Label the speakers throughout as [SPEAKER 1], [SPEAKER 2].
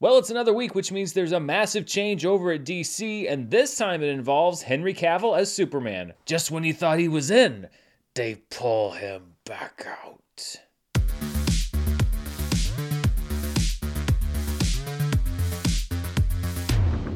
[SPEAKER 1] Well, it's another week, which means there's a massive change over at DC, and this time it involves Henry Cavill as Superman. Just when you thought he was in, they pull him back out.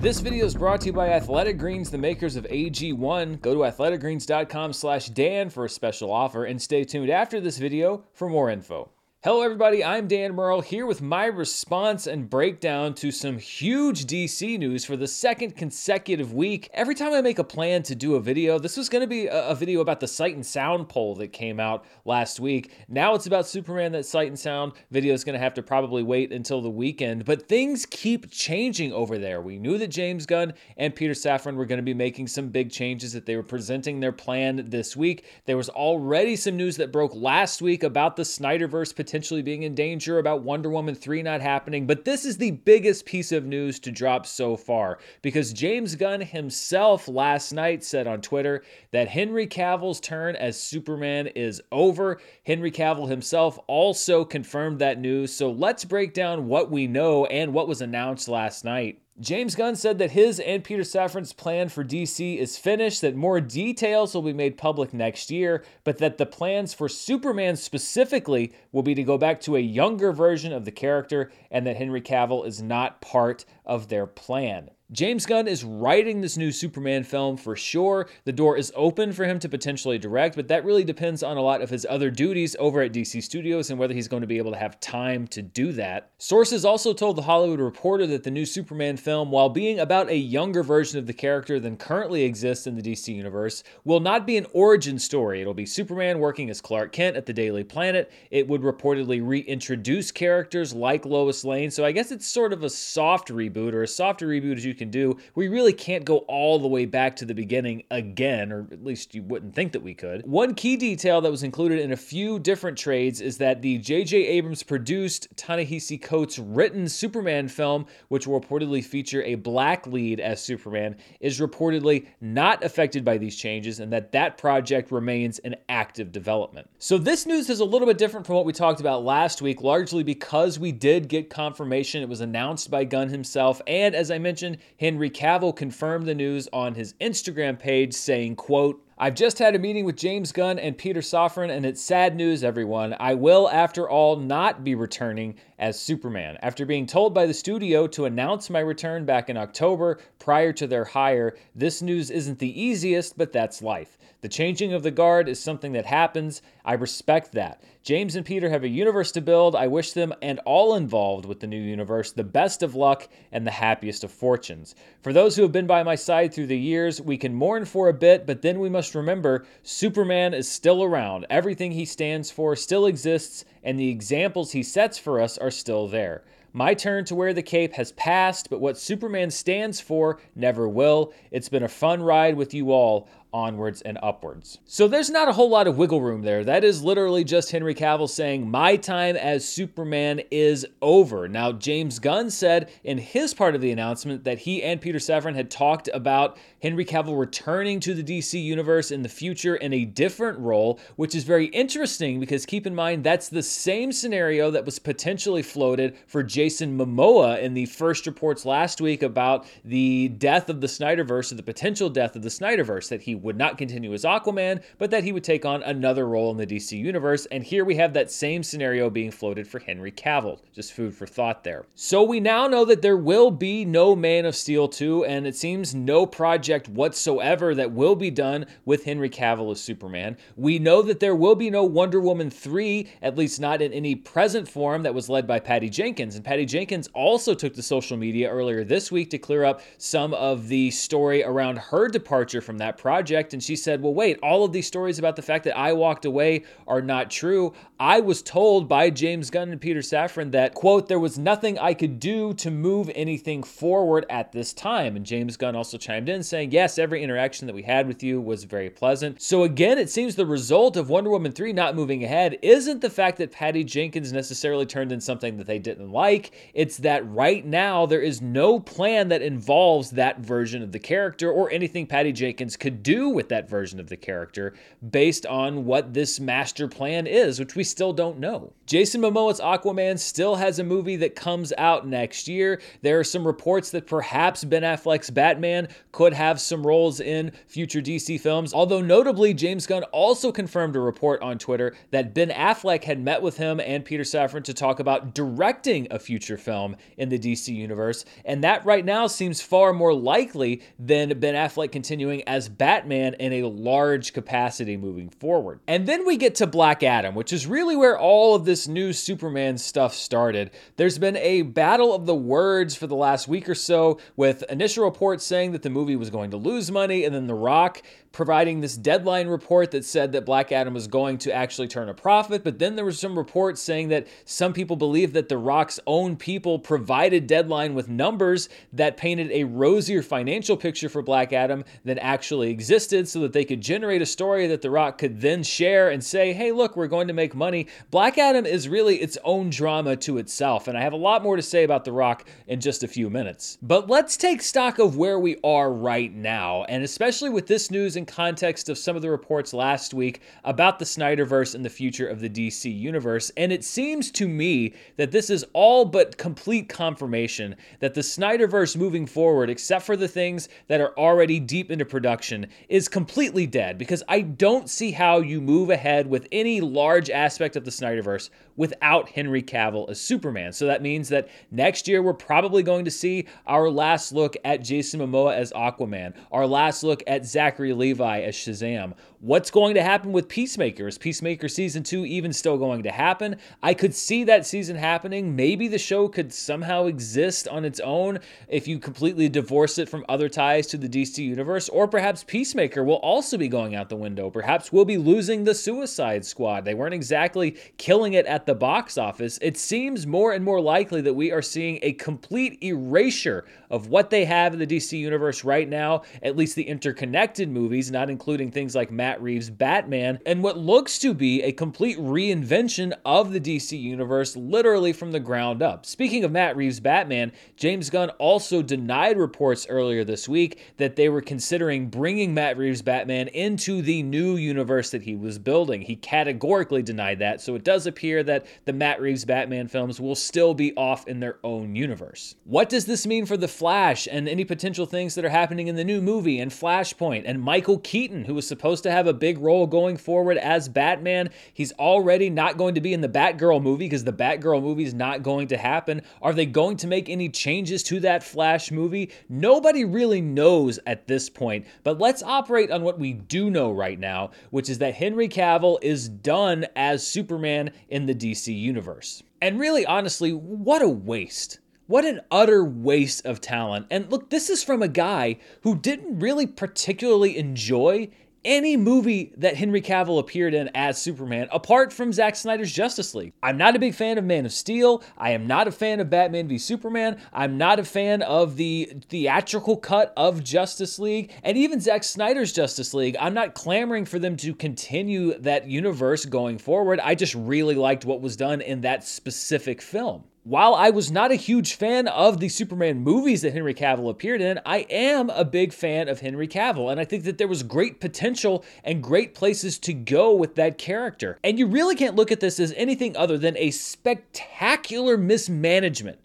[SPEAKER 1] This video is brought to you by Athletic Greens, the makers of AG1. Go to athleticgreens.com slash Dan for a special offer and stay tuned after this video for more info. Hello, everybody. I'm Dan Murrell here with my response and breakdown to some huge DC news for the second consecutive week. Every time I make a plan to do a video, this was going to be a, video about the Sight and Sound poll that came out last week. Now it's about Superman. That Sight and Sound video is going to have to probably wait until the weekend, but things keep changing over there. We knew that James Gunn and Peter Safran were going to be making some big changes, that they were presenting their plan this week. There was already some news that broke last week about the Snyderverse potentially being in danger, about Wonder Woman 3 not happening. But this is the biggest piece of news to drop so far because James Gunn himself last night said on Twitter that Henry Cavill's turn as Superman is over. Henry Cavill himself also confirmed that news. So let's break down what we know and what was announced last night. James Gunn said that his and Peter Safran's plan for DC is finished, that more details will be made public next year, but that the plans for Superman specifically will be to go back to a younger version of the character and that Henry Cavill is not part of their plan. James Gunn is writing this new Superman film for sure. The door is open for him to potentially direct, but that really depends on a lot of his other duties over at DC Studios and whether he's going to be able to have time to do that. Sources also told The Hollywood Reporter that the new Superman film, while being about a younger version of the character than currently exists in the DC universe, will not be an origin story. It'll be Superman working as Clark Kent at the Daily Planet. It would reportedly reintroduce characters like Lois Lane, so I guess it's sort of a soft reboot or a soft reboot as you can do. We really can't go all the way back to the beginning again, or at least you wouldn't think that we could. One key detail that was included in a few different trades is that the J.J. Abrams produced Ta-Nehisi Coates written Superman film, which will reportedly feature a black lead as Superman, is reportedly not affected by these changes and that that project remains in active development. So this news is a little bit different from what we talked about last week, largely because we did get confirmation. It was announced by Gunn himself, and as I mentioned, Henry Cavill confirmed the news on his Instagram page saying, quote, I've just had a meeting with James Gunn and Peter Safran, and it's sad news, everyone. I will, after all, not be returning as Superman. After being told by the studio to announce my return back in October prior to their hire, this news isn't the easiest, but that's life. The changing of the guard is something that happens. I respect that. James and Peter have a universe to build. I wish them and all involved with the new universe the best of luck and the happiest of fortunes. For those who have been by my side through the years, we can mourn for a bit, but then we must remember Superman is still around. Everything he stands for still exists, and the examples he sets for us are still there. My turn to wear the cape has passed, but what Superman stands for never will. It's been a fun ride with you all onwards and upwards. So there's not a whole lot of wiggle room there. That is literally just Henry Cavill saying, My time as Superman is over. Now, James Gunn said in his part of the announcement that he and Peter Safran had talked about Henry Cavill returning to the DC universe in the future in a different role, which is very interesting because keep in mind that's the same scenario that was potentially floated for Jason Momoa in the first reports last week about the death of the Snyderverse or the potential death of the Snyderverse that he would not continue as Aquaman, but that he would take on another role in the DC universe. And here we have that same scenario being floated for Henry Cavill. Just food for thought there. So we now know that there will be no Man of Steel 2, and it seems no project whatsoever that will be done with Henry Cavill as Superman. We know that there will be no Wonder Woman 3, at least not in any present form, that was led by Patty Jenkins. And Patty Jenkins also took to social media earlier this week to clear up some of the story around her departure from that project project and she said, Well, wait, all of these stories about the fact that I walked away are not true. I was told by James Gunn and Peter Safran that, quote, there was nothing I could do to move anything forward at this time. And James Gunn also chimed in saying, Yes, every interaction that we had with you was very pleasant. So again, it seems the result of Wonder Woman 3 not moving ahead isn't the fact that Patty Jenkins necessarily turned in something that they didn't like. It's that right now there is no plan that involves that version of the character or anything Patty Jenkins could do with that version of the character based on what this master plan is, which we still don't know. Jason Momoa's Aquaman still has a movie that comes out next year. There are some reports that perhaps Ben Affleck's Batman could have some roles in future DC films, although notably, James Gunn also confirmed a report on Twitter that Ben Affleck had met with him and Peter Safran to talk about directing a future film in the DC universe, and that right now seems far more likely than Ben Affleck continuing as Batman in a large capacity moving forward. And then we get to Black Adam, which is really where all of this new Superman stuff started. There's been a battle of the words for the last week or so, with initial reports saying that the movie was going to lose money, and then The Rock providing this deadline report that said that Black Adam was going to actually turn a profit. But then there was some reports saying that some people believe that The Rock's own people provided Deadline with numbers that painted a rosier financial picture for Black Adam than actually existed so that they could generate a story that The Rock could then share and say, hey, look, we're going to make money. Black Adam is really its own drama to itself. And I have a lot more to say about The Rock in just a few minutes. But let's take stock of where we are right now, and especially with this news in context of some of the reports last week about the Snyderverse and the future of the DC universe. And it seems to me that this is all but complete confirmation that the Snyderverse moving forward, except for the things that are already deep into production, is completely dead because I don't see how you move ahead with any large aspect of the Snyderverse without Henry Cavill as Superman. So that means that next year we're probably going to see our last look at Jason Momoa as Aquaman, our last look at Zachary Levi as Shazam. What's going to happen with Peacemaker? Is Peacemaker season two even still going to happen? I could see that season happening. Maybe the show could somehow exist on its own if you completely divorce it from other ties to the DC universe, or perhaps Peacemaker will also be going out the window. Perhaps we'll be losing the Suicide Squad. They weren't exactly killing it at the box office. It seems more and more likely that we are seeing a complete erasure of what they have in the DC universe right now, at least the interconnected movies, not including things like Matt Reeves' Batman, and what looks to be a complete reinvention of the DC universe, literally from the ground up. Speaking of Matt Reeves' Batman, James Gunn also denied reports earlier this week that they were considering bringing Matt Reeves' Batman into the new universe that he was building. He categorically denied that, so it does appear that the Matt Reeves Batman films will still be off in their own universe. What does this mean for the Flash and any potential things that are happening in the new movie and Flashpoint and Michael Keaton, who was supposed to have a big role going forward as Batman. He's already not going to be in the Batgirl movie because the Batgirl movie is not going to happen. Are they going to make any changes to that Flash movie? Nobody really knows at this point, but let's operate on what we do know right now, which is that Henry Cavill is done as Superman in the DC universe. And really, honestly, what a waste. What an utter waste of talent. And look, this is from a guy who didn't really particularly enjoy any movie that Henry Cavill appeared in as Superman, apart from Zack Snyder's Justice League. I'm not a big fan of Man of Steel. I am not a fan of Batman v Superman. I'm not a fan of the theatrical cut of Justice League. And even Zack Snyder's Justice League, I'm not clamoring for them to continue that universe going forward. I just really liked what was done in that specific film while I was not a huge fan of the Superman movies that Henry Cavill appeared in, I am a big fan of Henry Cavill. And I think that there was great potential and great places to go with that character. And you really can't look at this as anything other than a spectacular mismanagement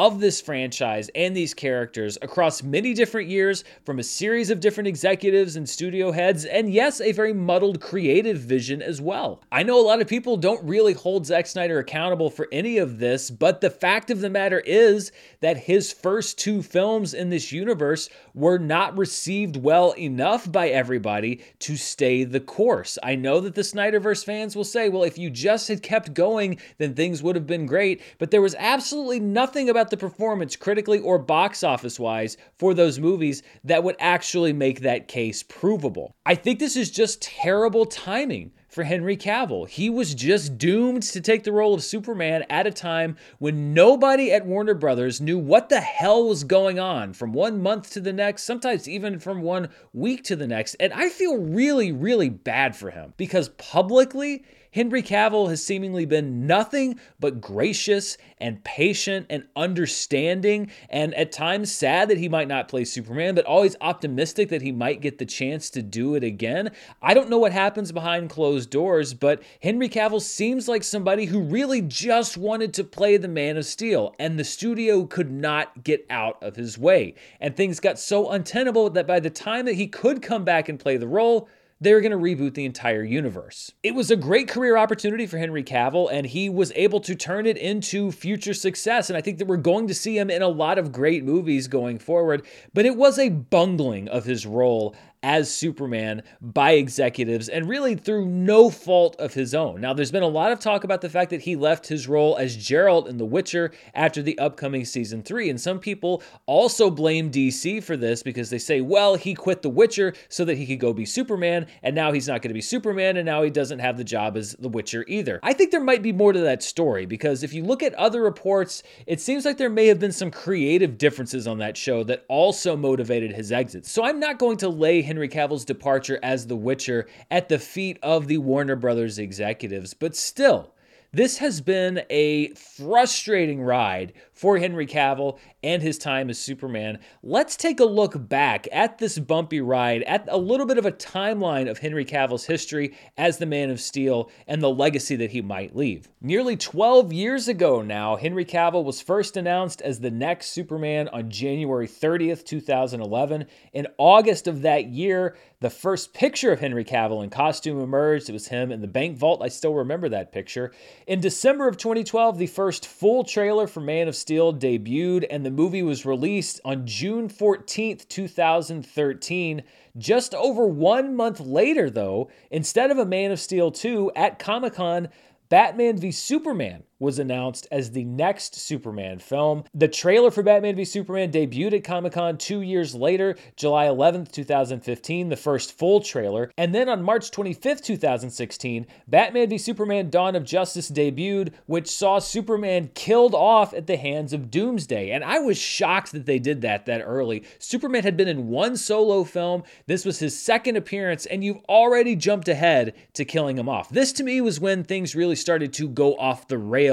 [SPEAKER 1] of this franchise and these characters across many different years from a series of different executives and studio heads, and yes, a very muddled creative vision as well. I know a lot of people don't really hold Zack Snyder accountable for any of this, but the fact of the matter is that his first two films in this universe were not received well enough by everybody to stay the course. I know that the Snyderverse fans will say, well, if you just had kept going, then things would have been great, but there was absolutely nothing about the performance, critically or box office wise, for those movies that would actually make that case provable. I think this is just terrible timing for Henry Cavill. He was just doomed to take the role of Superman at a time when nobody at Warner Brothers knew what the hell was going on from one month to the next, sometimes even from one week to the next. And I feel really, really bad for him because publicly, Henry Cavill has seemingly been nothing but gracious and patient and understanding, and at times sad that he might not play Superman, but always optimistic that he might get the chance to do it again. I don't know what happens behind closed doors, but Henry Cavill seems like somebody who really just wanted to play the Man of Steel, and the studio could not get out of his way. And things got so untenable that by the time that he could come back and play the role, they were going to reboot the entire universe. It was a great career opportunity for Henry Cavill, and he was able to turn it into future success. And I think that we're going to see him in a lot of great movies going forward. But it was a bungling of his role as Superman by executives and really through no fault of his own. Now, there's been a lot of talk about the fact that he left his role as Geralt in The Witcher after the upcoming season three. And some people also blame DC for this because they say, well, he quit The Witcher so that he could go be Superman, and now he's not going to be Superman, and now he doesn't have the job as The Witcher either. I think there might be more to that story because if you look at other reports, it seems like there may have been some creative differences on that show that also motivated his exit. So I'm not going to lay Henry Cavill's departure as The Witcher at the feet of the Warner Brothers executives, but still, this has been a frustrating ride for Henry Cavill and his time as Superman. Let's take a look back at this bumpy ride, at a little bit of a timeline of Henry Cavill's history as the Man of Steel and the legacy that he might leave. Nearly 12 years ago now, Henry Cavill was first announced as the next Superman on January 30th, 2011. In August of that year, the first picture of Henry Cavill in costume emerged. It was him in the bank vault. I still remember that picture. In December of 2012, the first full trailer for Man of Steel Steel debuted, and the movie was released on June 14th, 2013. Just over one month later, though, instead of a Man of Steel 2 at Comic Con, Batman v Superman was announced as the next Superman film. The trailer for Batman v Superman debuted at Comic Con two years later, July 11th, 2015, the first full trailer. And then on March 25th, 2016, Batman v Superman Dawn of Justice debuted, which saw Superman killed off at the hands of Doomsday. And I was shocked that they did that that early. Superman had been in one solo film, this was his second appearance, and you've already jumped ahead to killing him off. This to me was when things really started to go off the rails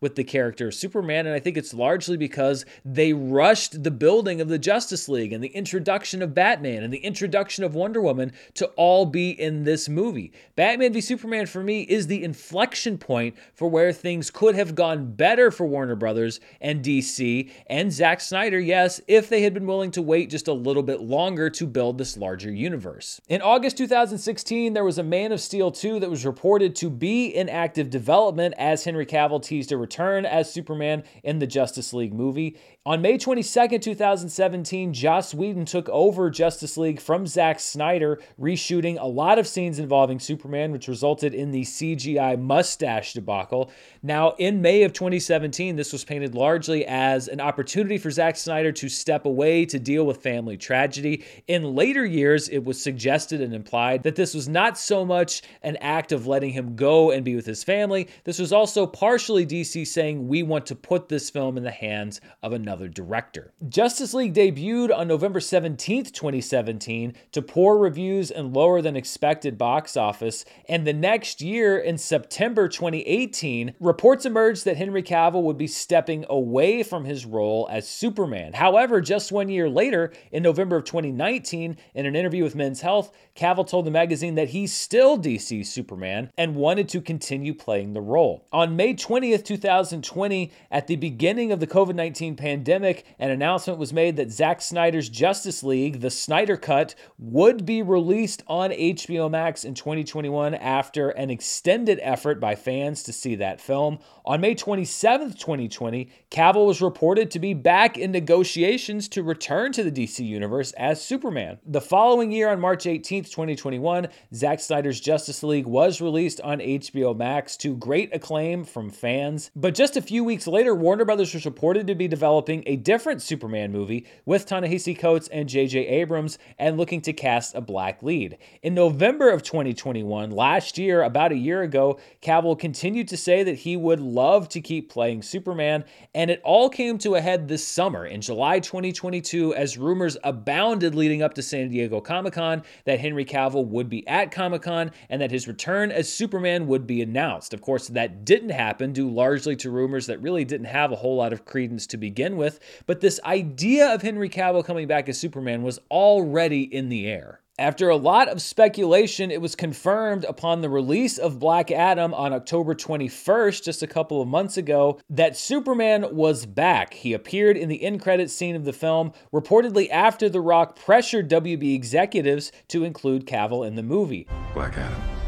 [SPEAKER 1] with the character of Superman. And I think it's largely because they rushed the building of the Justice League and the introduction of Batman and the introduction of Wonder Woman to all be in this movie. Batman v Superman for me is the inflection point for where things could have gone better for Warner Brothers and DC and Zack Snyder, yes, if they had been willing to wait just a little bit longer to build this larger universe. In August 2016, there was a Man of Steel 2 that was reported to be in active development as Henry Cavill teased a return as Superman in the Justice League movie. On May 22, 2017, Joss Whedon took over Justice League from Zack Snyder, reshooting a lot of scenes involving Superman, which resulted in the CGI mustache debacle. Now, in May of 2017, this was painted largely as an opportunity for Zack Snyder to step away to deal with family tragedy. In later years, it was suggested and implied that this was not so much an act of letting him go and be with his family, this was also partially DC saying, we want to put this film in the hands of another director. Justice League debuted on November 17th, 2017, to poor reviews and lower than expected box office. And the next year, in September 2018, reports emerged that Henry Cavill would be stepping away from his role as Superman. However, just one year later, in November of 2019, in an interview with Men's Health, Cavill told the magazine that he's still DC Superman and wanted to continue playing the role. On May 20th, 2020, at the beginning of the COVID 19 pandemic, an announcement was made that Zack Snyder's Justice League, the Snyder Cut, would be released on HBO Max in 2021 after an extended effort by fans to see that film. On May 27, 2020, Cavill was reported to be back in negotiations to return to the DC Universe as Superman. The following year, on March 18, 2021, Zack Snyder's Justice League was released on HBO Max to great acclaim from fans. But just a few weeks later, Warner Brothers was reported to be developing a different Superman movie with Ta-Nehisi Coates and J.J. Abrams and looking to cast a black lead. In November of 2021, last year, about a year ago, Cavill continued to say that he would love to keep playing Superman, and it all came to a head this summer in July 2022 as rumors abounded leading up to San Diego Comic Con that Henry Cavill would be at Comic Con and that his return as Superman would be announced. Of course, that didn't happen due largely to rumors that really didn't have a whole lot of credence to begin with, but this idea of Henry Cavill coming back as Superman was already in the air. After a lot of speculation, it was confirmed upon the release of Black Adam on October 21st, just a couple of months ago, that Superman was back. He appeared in the end credits scene of the film, reportedly after The Rock pressured WB executives to include Cavill in the movie.
[SPEAKER 2] Black Adam.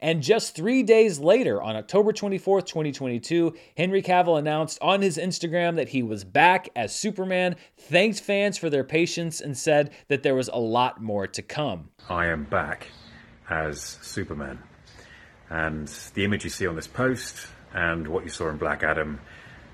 [SPEAKER 1] And just three days later, on October 24th, 2022, Henry Cavill announced on his Instagram that he was back as Superman, thanked fans for their patience, and said that there was a lot more to come.
[SPEAKER 2] I am back as Superman. And the image you see on this post and what you saw in Black Adam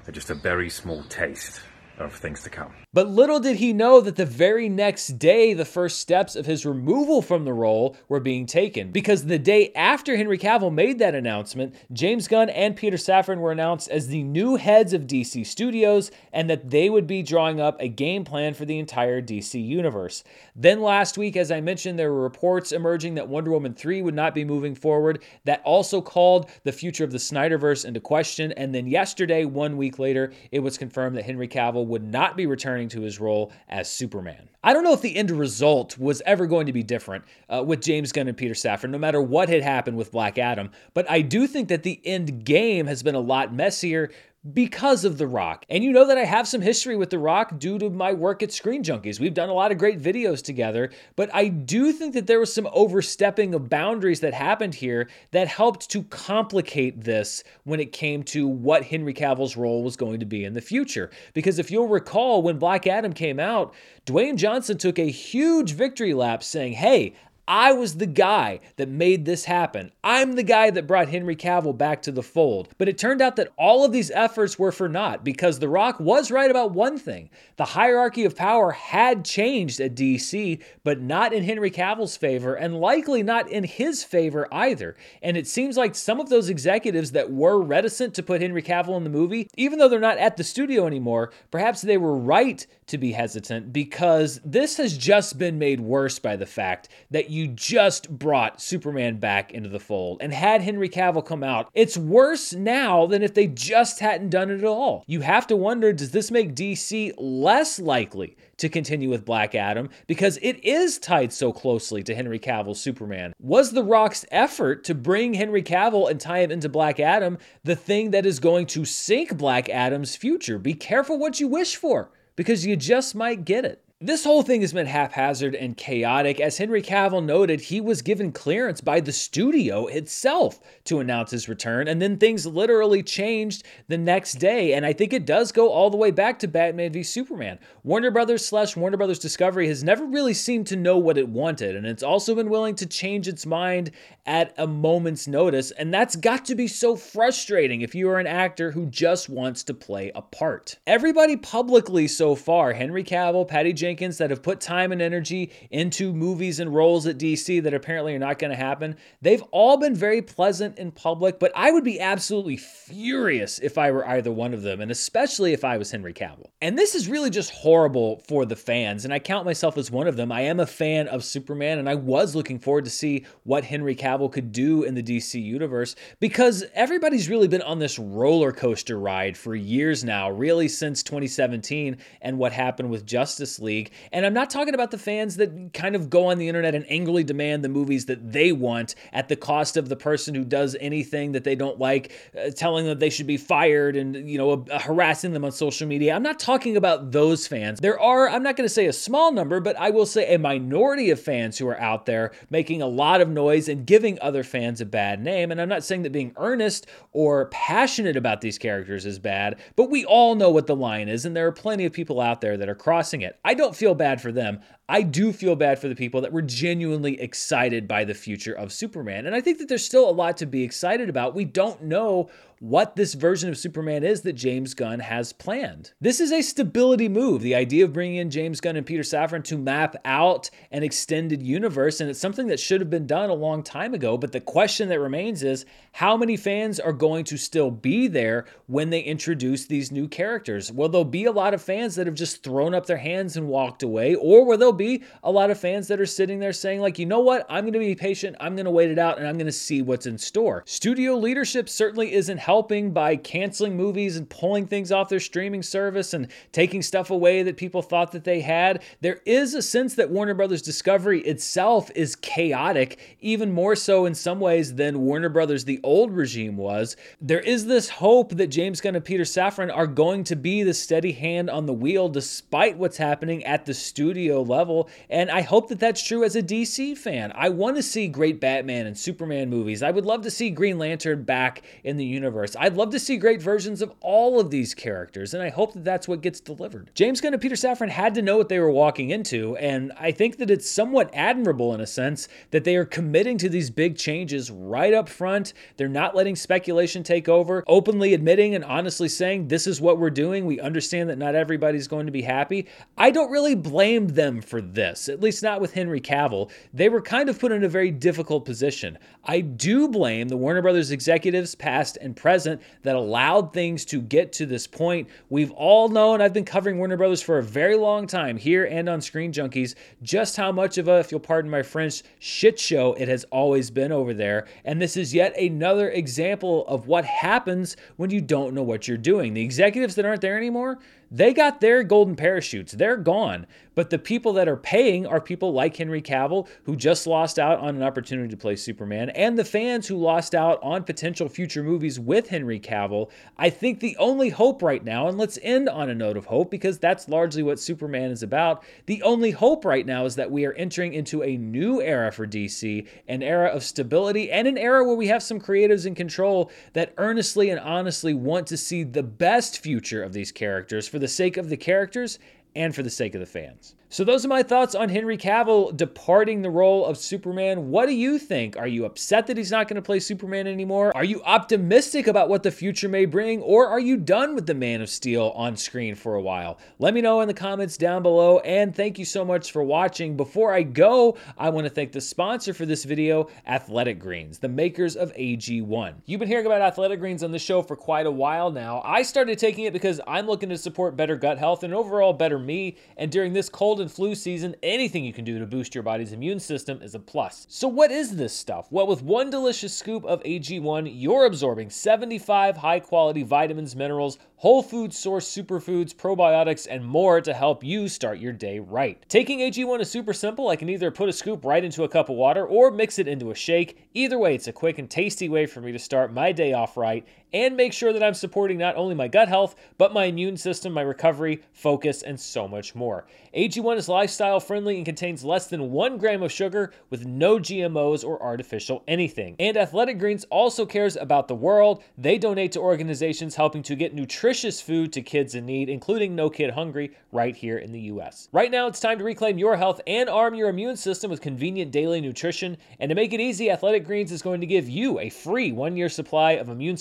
[SPEAKER 2] are just a very small taste of things to come.
[SPEAKER 1] But little did he know that the very next day, the first steps of his removal from the role were being taken. Because the day after Henry Cavill made that announcement, James Gunn and Peter Safran were announced as the new heads of DC Studios and that they would be drawing up a game plan for the entire DC universe. Then last week, as I mentioned, there were reports emerging that Wonder Woman 3 would not be moving forward. That also called the future of the Snyderverse into question. And then yesterday, one week later, it was confirmed that Henry Cavill would not be returning returning to his role as Superman. I don't know if the end result was ever going to be different uh, with James Gunn and Peter Safran, no matter what had happened with Black Adam, but I do think that the end game has been a lot messier because of The Rock. And you know that I have some history with The Rock due to my work at Screen Junkies. We've done a lot of great videos together, but I do think that there was some overstepping of boundaries that happened here that helped to complicate this when it came to what Henry Cavill's role was going to be in the future. Because if you'll recall, when Black Adam came out, Dwayne Johnson took a huge victory lap saying, Hey, I was the guy that made this happen. I'm the guy that brought Henry Cavill back to the fold. But it turned out that all of these efforts were for naught because The Rock was right about one thing. The hierarchy of power had changed at DC, but not in Henry Cavill's favor and likely not in his favor either. And it seems like some of those executives that were reticent to put Henry Cavill in the movie, even though they're not at the studio anymore, perhaps they were right to be hesitant because this has just been made worse by the fact that you just brought Superman back into the fold and had Henry Cavill come out. It's worse now than if they just hadn't done it at all. You have to wonder does this make DC less likely to continue with Black Adam because it is tied so closely to Henry Cavill's Superman. Was The Rock's effort to bring Henry Cavill and tie him into Black Adam the thing that is going to sink Black Adam's future? Be careful what you wish for because you just might get it. This whole thing has been haphazard and chaotic. As Henry Cavill noted, he was given clearance by the studio itself to announce his return, and then things literally changed the next day. And I think it does go all the way back to Batman v Superman. Warner Brothers slash Warner Brothers Discovery has never really seemed to know what it wanted, and it's also been willing to change its mind at a moment's notice. And that's got to be so frustrating if you are an actor who just wants to play a part. Everybody publicly so far, Henry Cavill, Patty Jenkins that have put time and energy into movies and roles at DC that apparently are not going to happen. They've all been very pleasant in public, but I would be absolutely furious if I were either one of them, and especially if I was Henry Cavill. And this is really just horrible for the fans, and I count myself as one of them. I am a fan of Superman, and I was looking forward to see what Henry Cavill could do in the DC universe because everybody's really been on this roller coaster ride for years now, really since 2017 and what happened with Justice League And I'm not talking about the fans that kind of go on the internet and angrily demand the movies that they want at the cost of the person who does anything that they don't like, uh, telling them they should be fired and, you know, uh, harassing them on social media. I'm not talking about those fans. There are, I'm not going to say a small number, but I will say a minority of fans who are out there making a lot of noise and giving other fans a bad name. And I'm not saying that being earnest or passionate about these characters is bad, but we all know what the line is, and there are plenty of people out there that are crossing it. I don't don't feel bad for them. I do feel bad for the people that were genuinely excited by the future of Superman. And I think that there's still a lot to be excited about. We don't know what this version of Superman is that James Gunn has planned. This is a stability move. The idea of bringing in James Gunn and Peter Safran to map out an extended universe, and it's something that should have been done a long time ago. But the question that remains is how many fans are going to still be there when they introduce these new characters? Will there be a lot of fans that have just thrown up their hands and walked away, or will there be a lot of fans that are sitting there saying, like, you know what, I'm going to be patient, I'm going to wait it out, and I'm going to see what's in store? Studio leadership certainly isn't helping by canceling movies and pulling things off their streaming service and taking stuff away that people thought that they had. There is a sense that Warner Brothers Discovery itself is chaotic, even more so in some ways than Warner Brothers the old regime was. There is this hope that James Gunn and Peter Safran are going to be the steady hand on the wheel despite what's happening at the studio level. And I hope that that's true as a DC fan. I want to see great Batman and Superman movies. I would love to see Green Lantern back in the universe. I'd love to see great versions of all of these characters, and I hope that that's what gets delivered. James Gunn and Peter Safran had to know what they were walking into, and I think that it's somewhat admirable in a sense that they are committing to these big changes right up front. They're not letting speculation take over, openly admitting and honestly saying, This is what we're doing. We understand that not everybody's going to be happy. I don't really blame them for this, at least not with Henry Cavill. They were kind of put in a very difficult position. I do blame the Warner Brothers executives, past and present, that allowed things to get to this point. We've all known, I've been covering Warner Brothers for a very long time here and on Screen Junkies, just how much of a, if you'll pardon my French, shit show it has always been over there. And this is yet another example of what happens when you don't know what you're doing. The executives that aren't there anymore, they got their golden parachutes. They're gone. But the people that are paying are people like Henry Cavill, who just lost out on an opportunity to play Superman, and the fans who lost out on potential future movies with Henry Cavill. I think the only hope right now, and let's end on a note of hope because that's largely what Superman is about. The only hope right now is that we are entering into a new era for DC, an era of stability, and an era where we have some creatives in control that earnestly and honestly want to see the best future of these characters for the sake of the characters and for the sake of the fans. So, those are my thoughts on Henry Cavill departing the role of Superman. What do you think? Are you upset that he's not going to play Superman anymore? Are you optimistic about what the future may bring? Or are you done with the Man of Steel on screen for a while? Let me know in the comments down below. And thank you so much for watching. Before I go, I want to thank the sponsor for this video, Athletic Greens, the makers of AG1. You've been hearing about Athletic Greens on the show for quite a while now. I started taking it because I'm looking to support better gut health and overall better me. And during this cold and flu season, anything you can do to boost your body's immune system is a plus. So, what is this stuff? Well, with one delicious scoop of AG1, you're absorbing 75 high quality vitamins, minerals, whole food source superfoods, probiotics, and more to help you start your day right. Taking AG1 is super simple. I can either put a scoop right into a cup of water or mix it into a shake. Either way, it's a quick and tasty way for me to start my day off right and make sure that I'm supporting not only my gut health, but my immune system, my recovery, focus, and so much more. AG1 is lifestyle friendly and contains less than one gram of sugar with no GMOs or artificial anything. And Athletic Greens also cares about the world. They donate to organizations helping to get nutritious food to kids in need, including No Kid Hungry, right here in the US. Right now, it's time to reclaim your health and arm your immune system with convenient daily nutrition. And to make it easy, Athletic Greens is going to give you a free one year supply of immune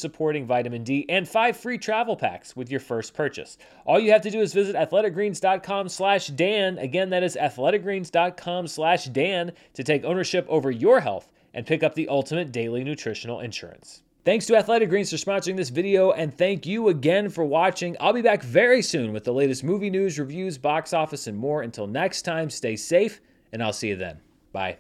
[SPEAKER 1] vitamin D and five free travel packs with your first purchase. All you have to do is visit athleticgreens.com slash Dan. Again, that is athleticgreens.com slash Dan to take ownership over your health and pick up the ultimate daily nutritional insurance. Thanks to Athletic Greens for sponsoring this video, and thank you again for watching. I'll be back very soon with the latest movie news, reviews, box office, and more. Until next time, stay safe, and I'll see you then. Bye.